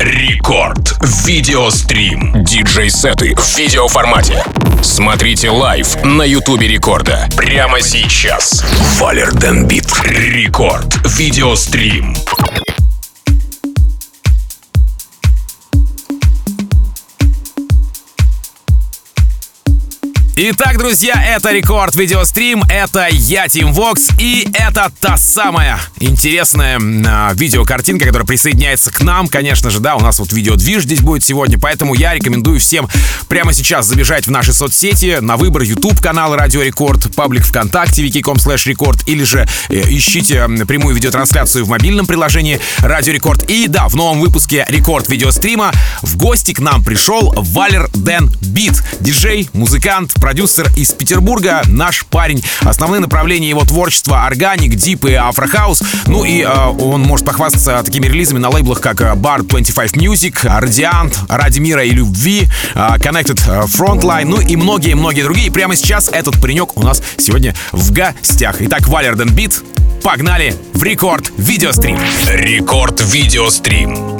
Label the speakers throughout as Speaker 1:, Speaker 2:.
Speaker 1: Рекорд. Видеострим. Диджей-сеты в видеоформате. Смотрите live на Ютубе Рекорда. Прямо сейчас. Valer den Bit. Рекорд. Видеострим.
Speaker 2: Итак, друзья, это Рекорд Видеострим, это я, Тим Вокс, и это та самая интересная э, видеокартинка, которая присоединяется к нам, конечно же, да, у нас вот видеодвиж здесь будет сегодня, поэтому я рекомендую всем прямо сейчас забежать в наши соцсети, на выбор YouTube канал Радио Рекорд, паблик ВКонтакте, vk.com slash record, или же э, ищите прямую видеотрансляцию в мобильном приложении Радио Рекорд. И да, в новом выпуске Рекорд Видеострима в гости к нам пришел Valer den Bit, диджей, музыкант, продюсер из Петербурга, наш парень. Основные направления его творчества — organic, deep и afro house. Ну и э, он может похвастаться такими релизами на лейблах, как Bar 25 Music, Radiant, Ради мира и любви, э, Connected Frontline, ну и многие-многие другие. Прямо сейчас этот паренек у нас сегодня в гостях. Итак, Валер Бит, погнали в рекорд видеострим.
Speaker 1: Рекорд видеострим.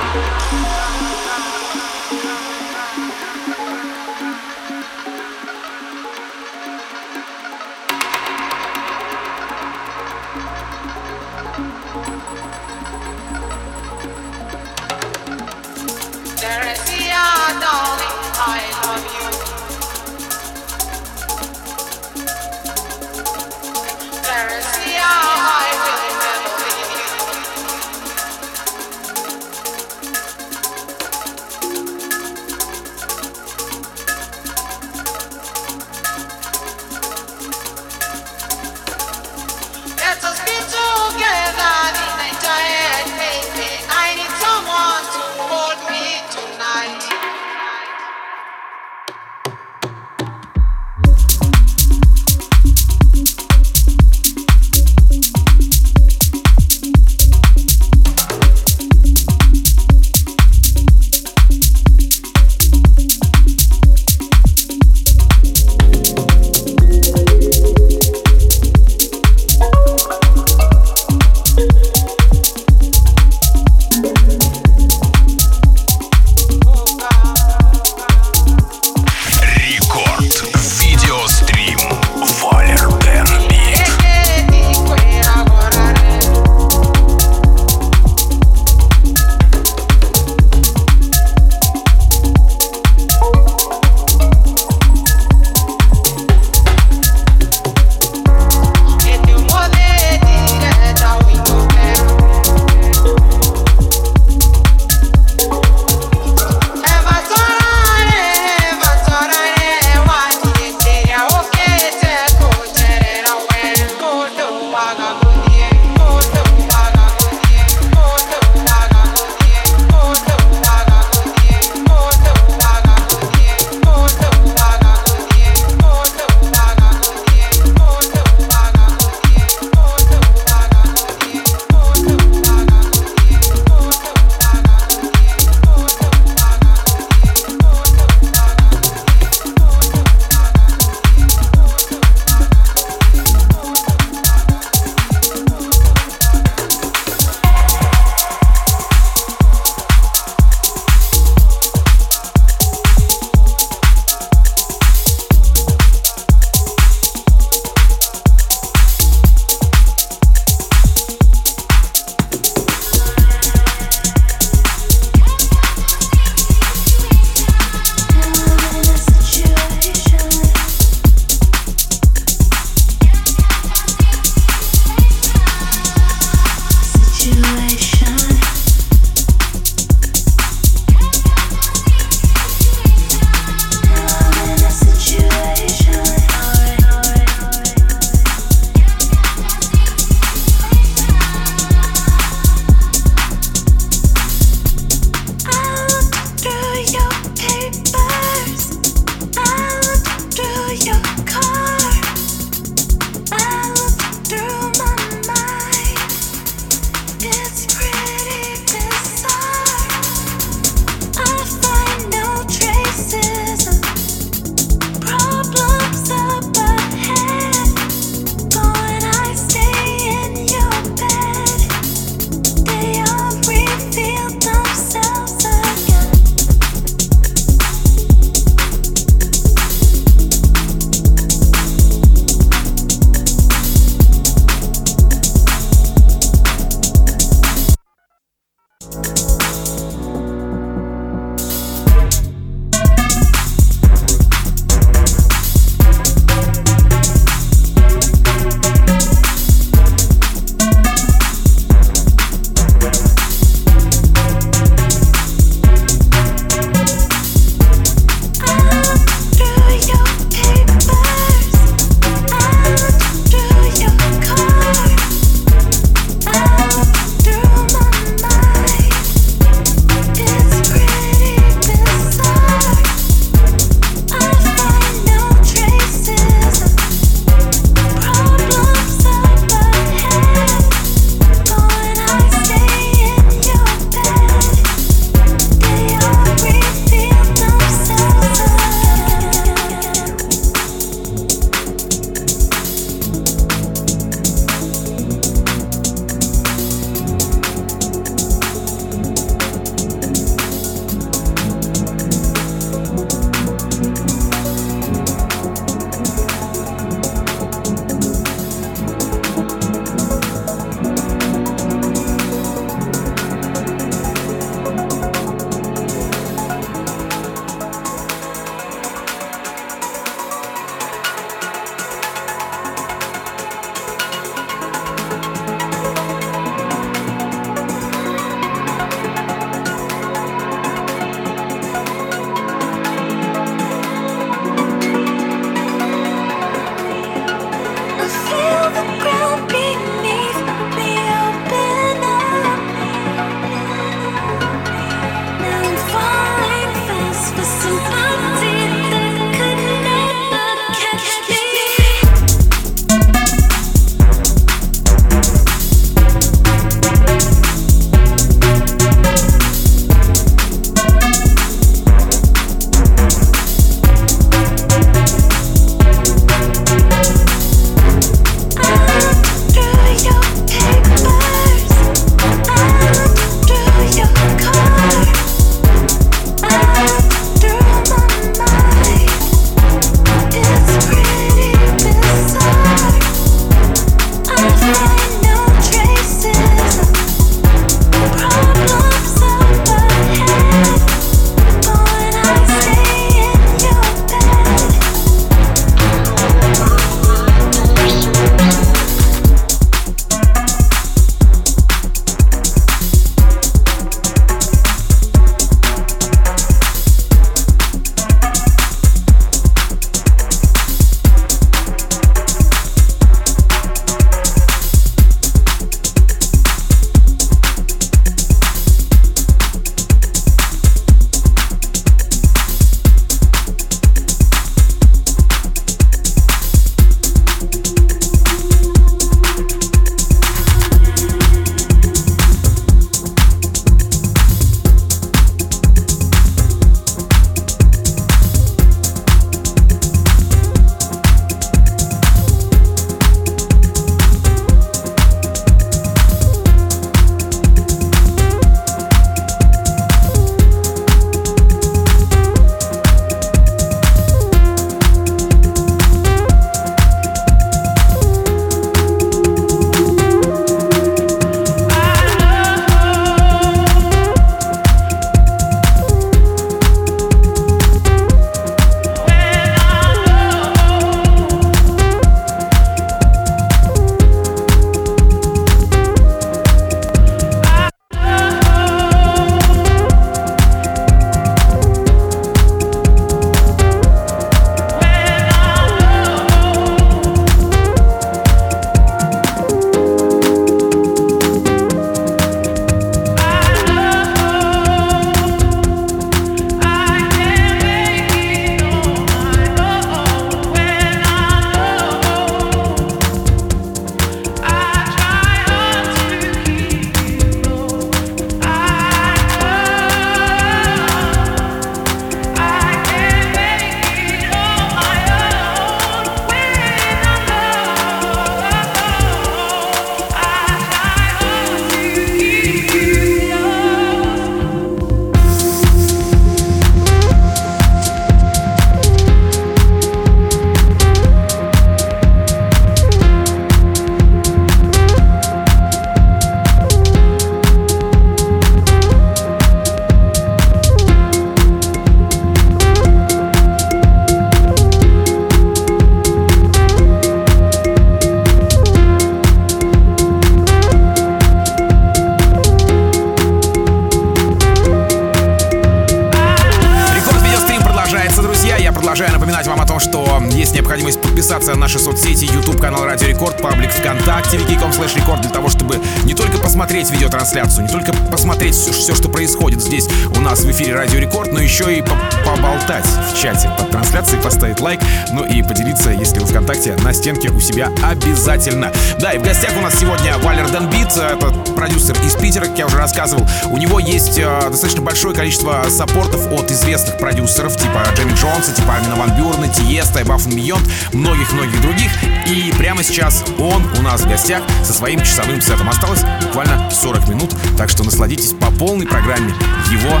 Speaker 2: Эфире Радио Рекорд, но еще и поболтать в чате под трансляцией, поставить лайк, ну и поделиться, если вы ВКонтакте, на стенке у себя обязательно. Да, и в гостях у нас сегодня Валер Денбит, это продюсер из Питера, как я уже рассказывал. У него есть э, достаточно большое количество саппортов от известных продюсеров, типа Джейми Джонса, типа Амина Ван Бюрна, Тиеста, Эбаф Миллион, многих-многих других. И прямо сейчас он у нас в гостях со своим часовым сетом. Осталось буквально 40 минут, так что насладитесь по полной программе его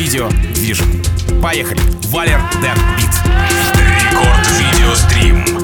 Speaker 2: видео движем. Поехали! Валер Дэн Бит.
Speaker 1: Рекорд видеострим.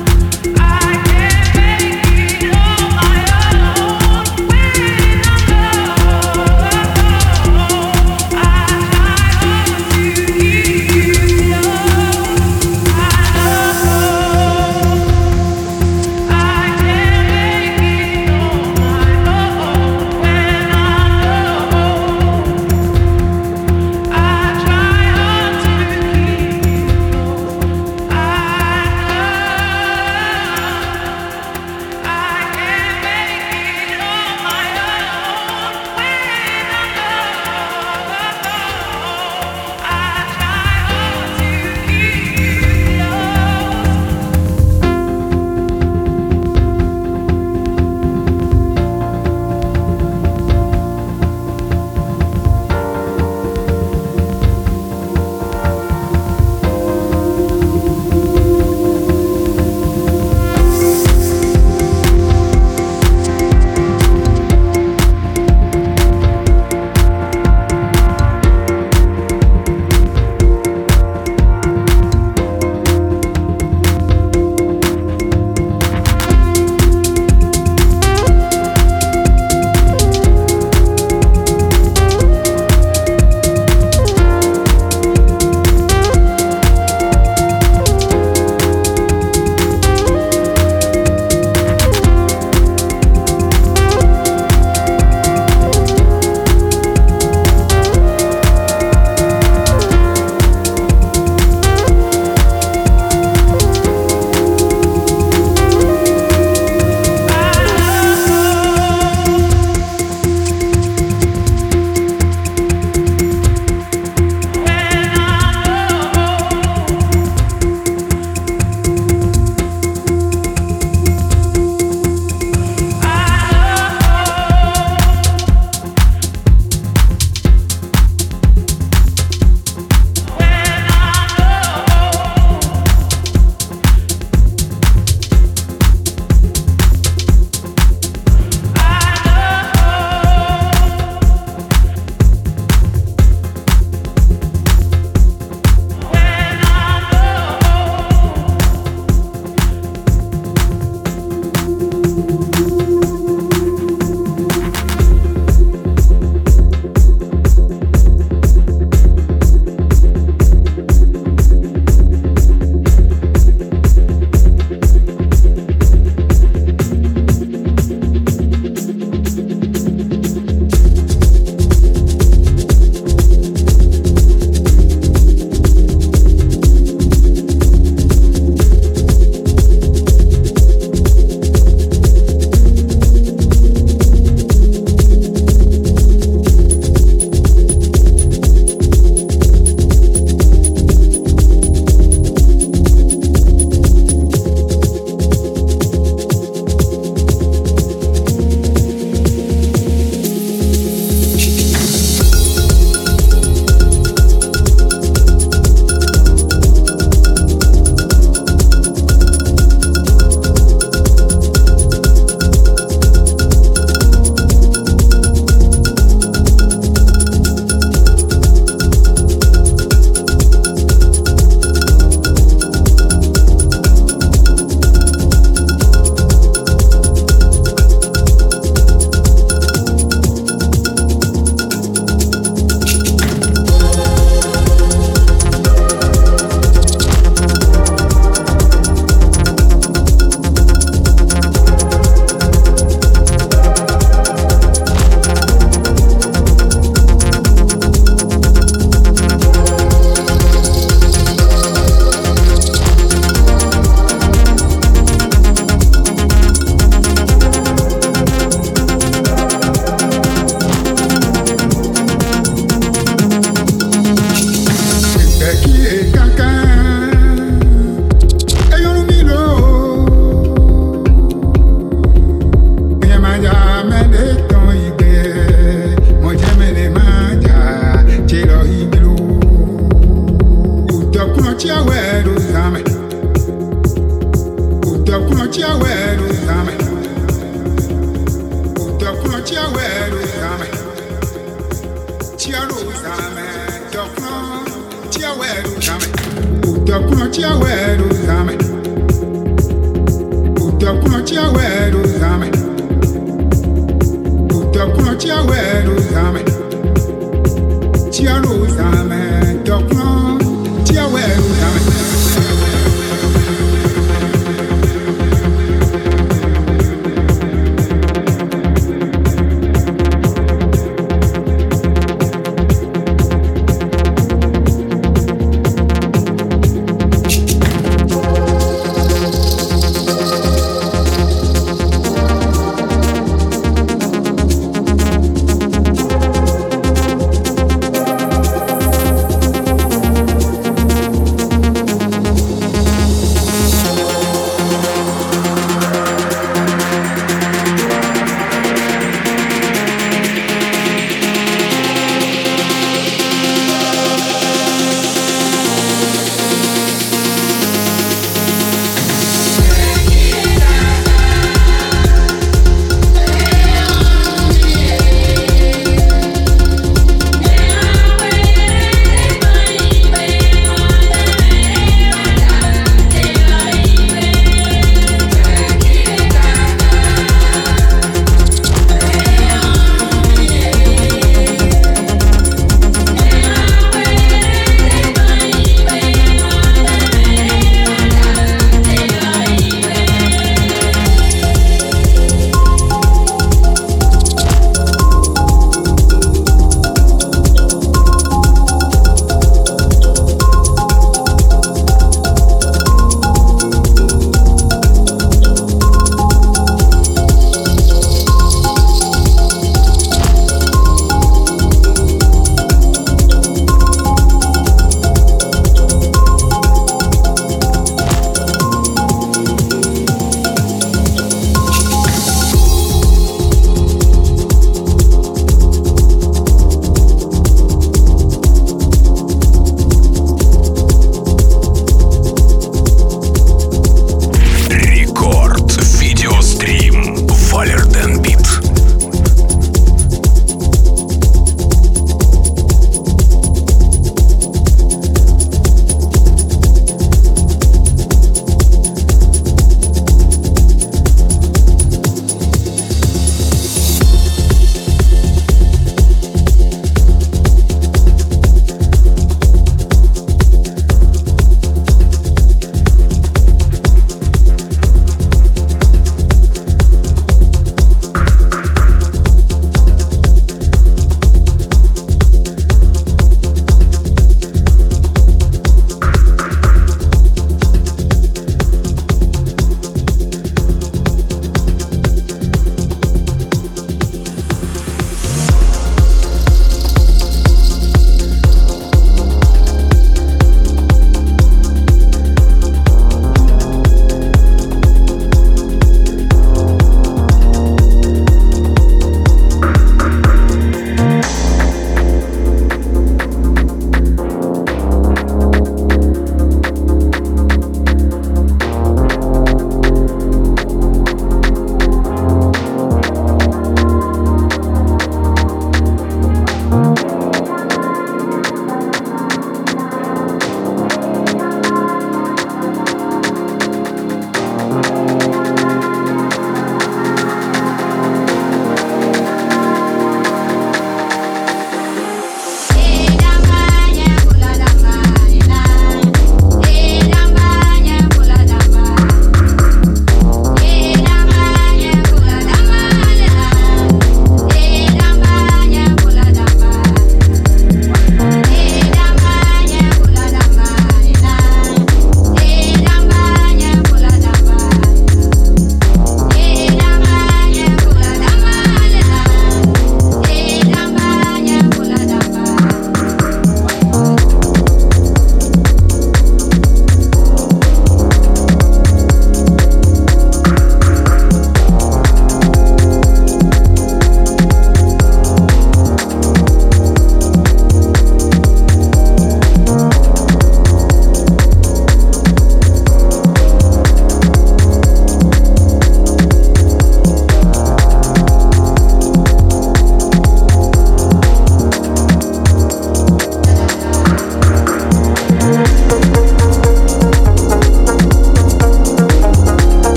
Speaker 3: caca.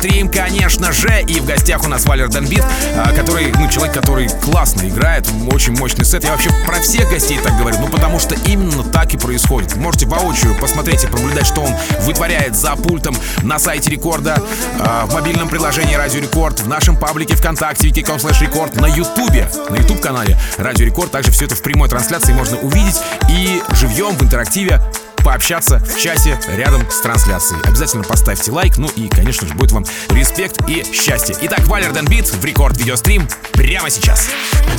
Speaker 2: Видеострим, конечно же. И в гостях у нас Valer den Bit, а, который, ну, человек, который классно играет, очень мощный сет. Я вообще про всех гостей так говорю, ну, потому что именно так и происходит. Можете воочию посмотреть и пронаблюдать, что он вытворяет за пультом на сайте Рекорда, а, в мобильном приложении Радио Рекорд, в нашем паблике ВКонтакте, vk.com slash record, на Ютубе, на Ютуб-канале Радио Рекорд. Также все это в прямой трансляции можно увидеть и живьем в интерактиве пообщаться в часе рядом с трансляцией. Обязательно поставьте лайк, ну и, конечно же, будет вам респект и счастье. Итак, Валер Денбит в рекорд видеострим прямо сейчас.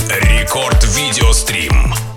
Speaker 1: Рекорд видеострим.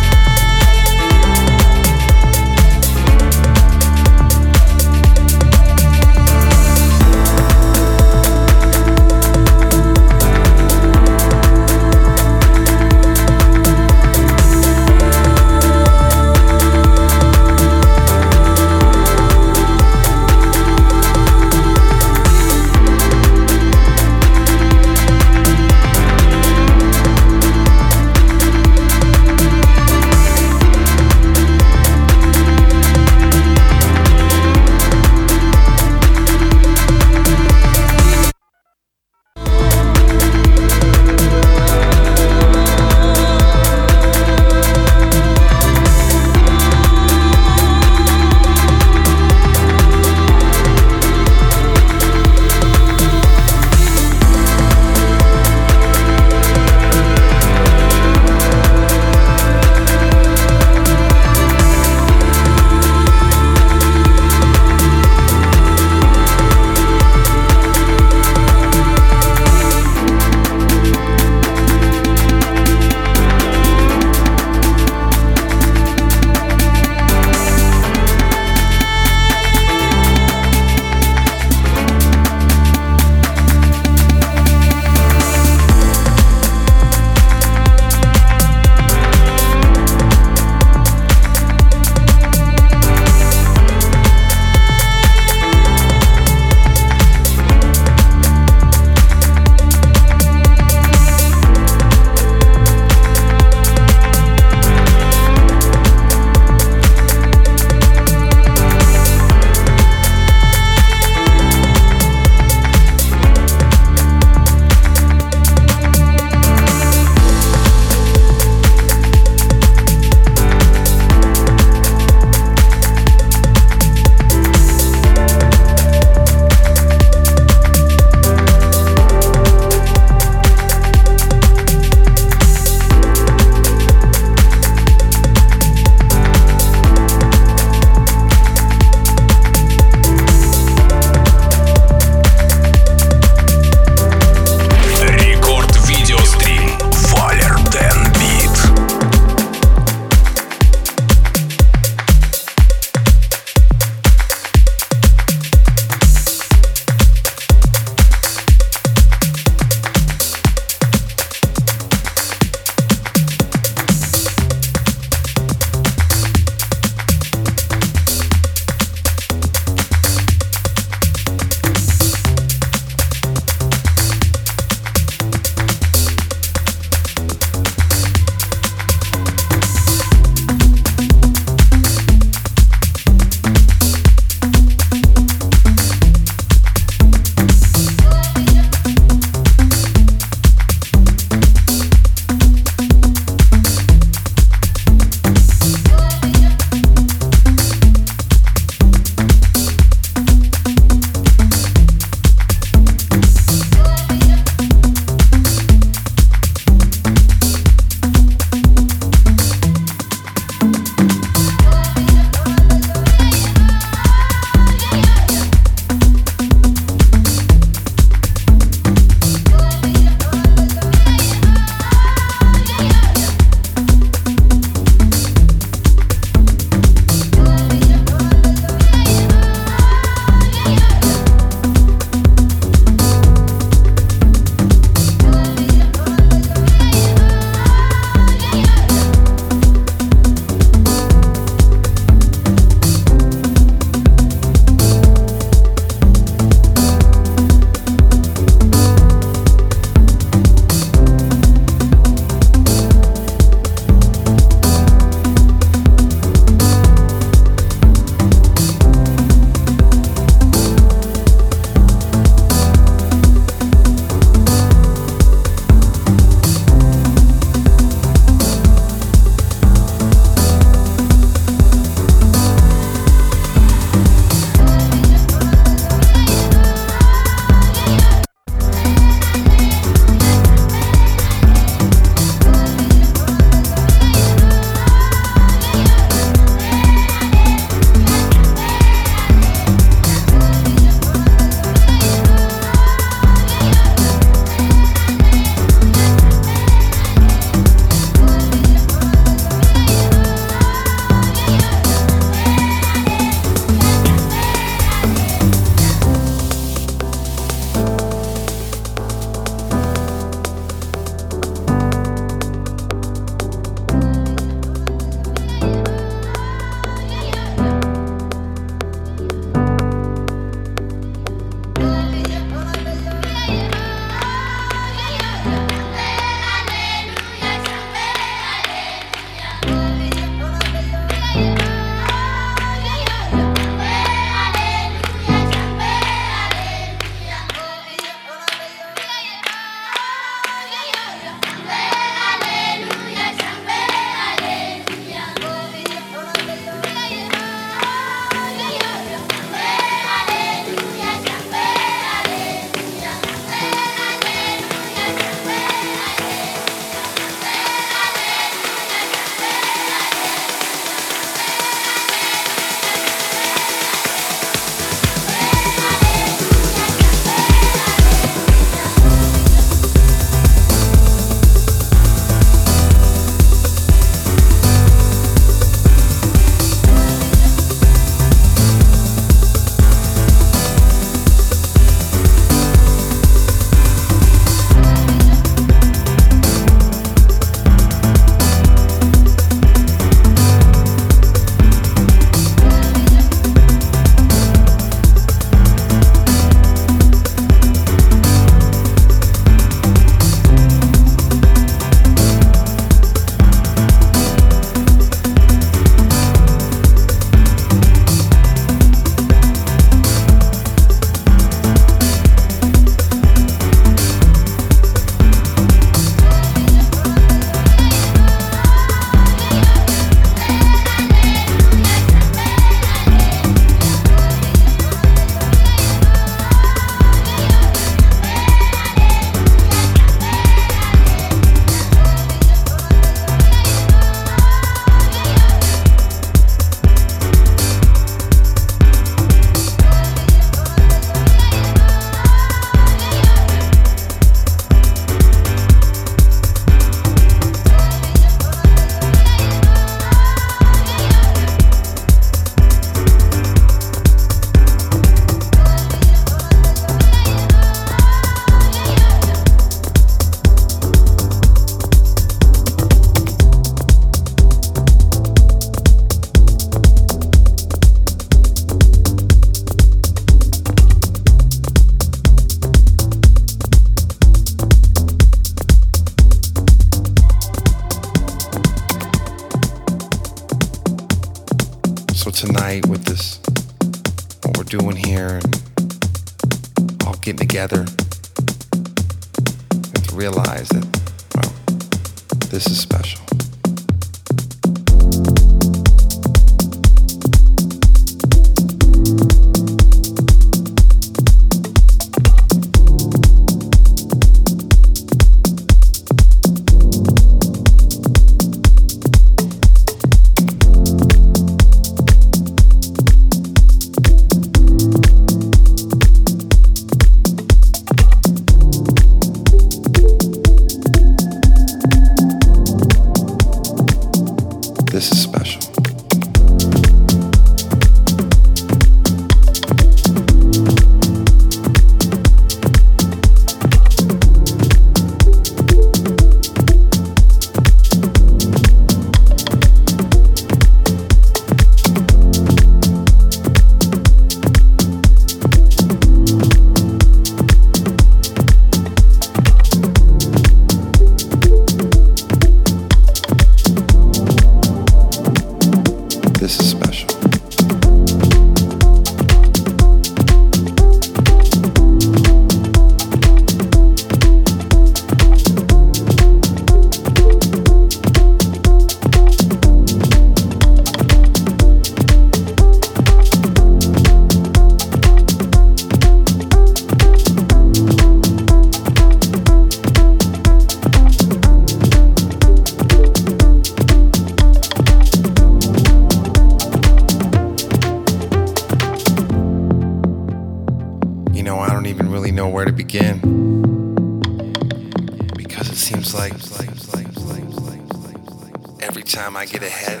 Speaker 4: Get ahead,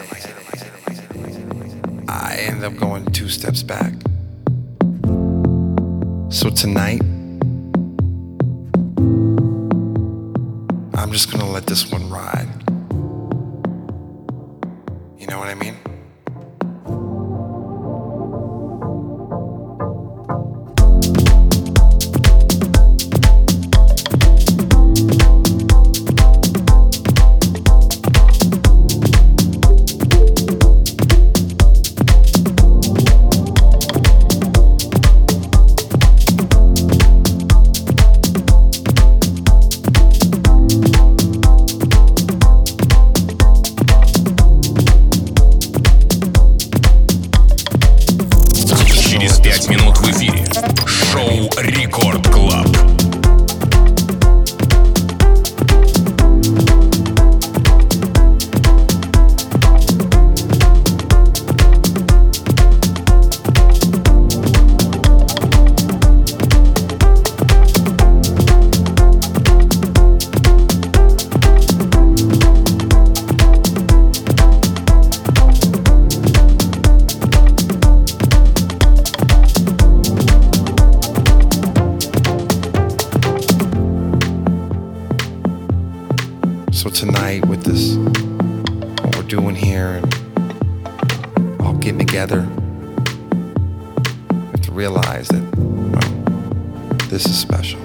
Speaker 4: I end up going two steps back. So tonight, So tonight, with this, what we're doing here, and all getting together, we have to realize that, well, this is special.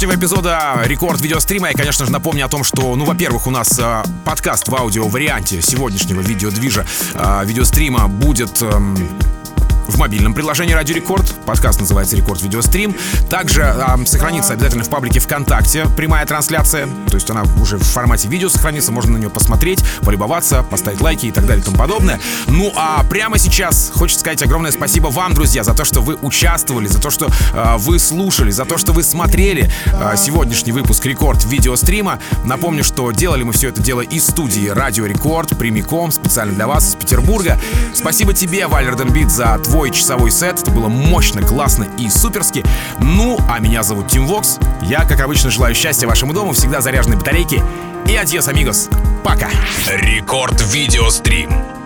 Speaker 2: Сегодняшнего эпизода. Рекорд видеострима. Я, конечно же, напомню о том, что, ну, во-первых, у нас э, подкаст в аудио-варианте сегодняшнего видеодвижа, э, видеострима будет... эм, в мобильном приложении Радио Рекорд. Подкаст называется Рекорд Видеострим. Также э, сохранится обязательно в паблике ВКонтакте прямая трансляция. То есть она уже в формате видео сохранится, можно на нее посмотреть, полюбоваться, поставить лайки и так далее и тому подобное. Ну а прямо сейчас хочется сказать огромное спасибо вам, друзья, за то, что вы участвовали, за то, что э, вы слушали, за то, что вы смотрели э, сегодняшний выпуск Рекорд Видеострима. Напомню, что делали мы все это дело из студии Радио Рекорд, прямиком, специально для вас из Петербурга. Спасибо тебе, Valer den Bit, за твой твой часовой сет. Это было мощно, классно и суперски. Ну, а меня зовут Тим Вокс. Я, как обычно, желаю счастья вашему дому, всегда заряженной батарейки. И adiós, amigos. Пока.
Speaker 1: Рекорд Видеострим.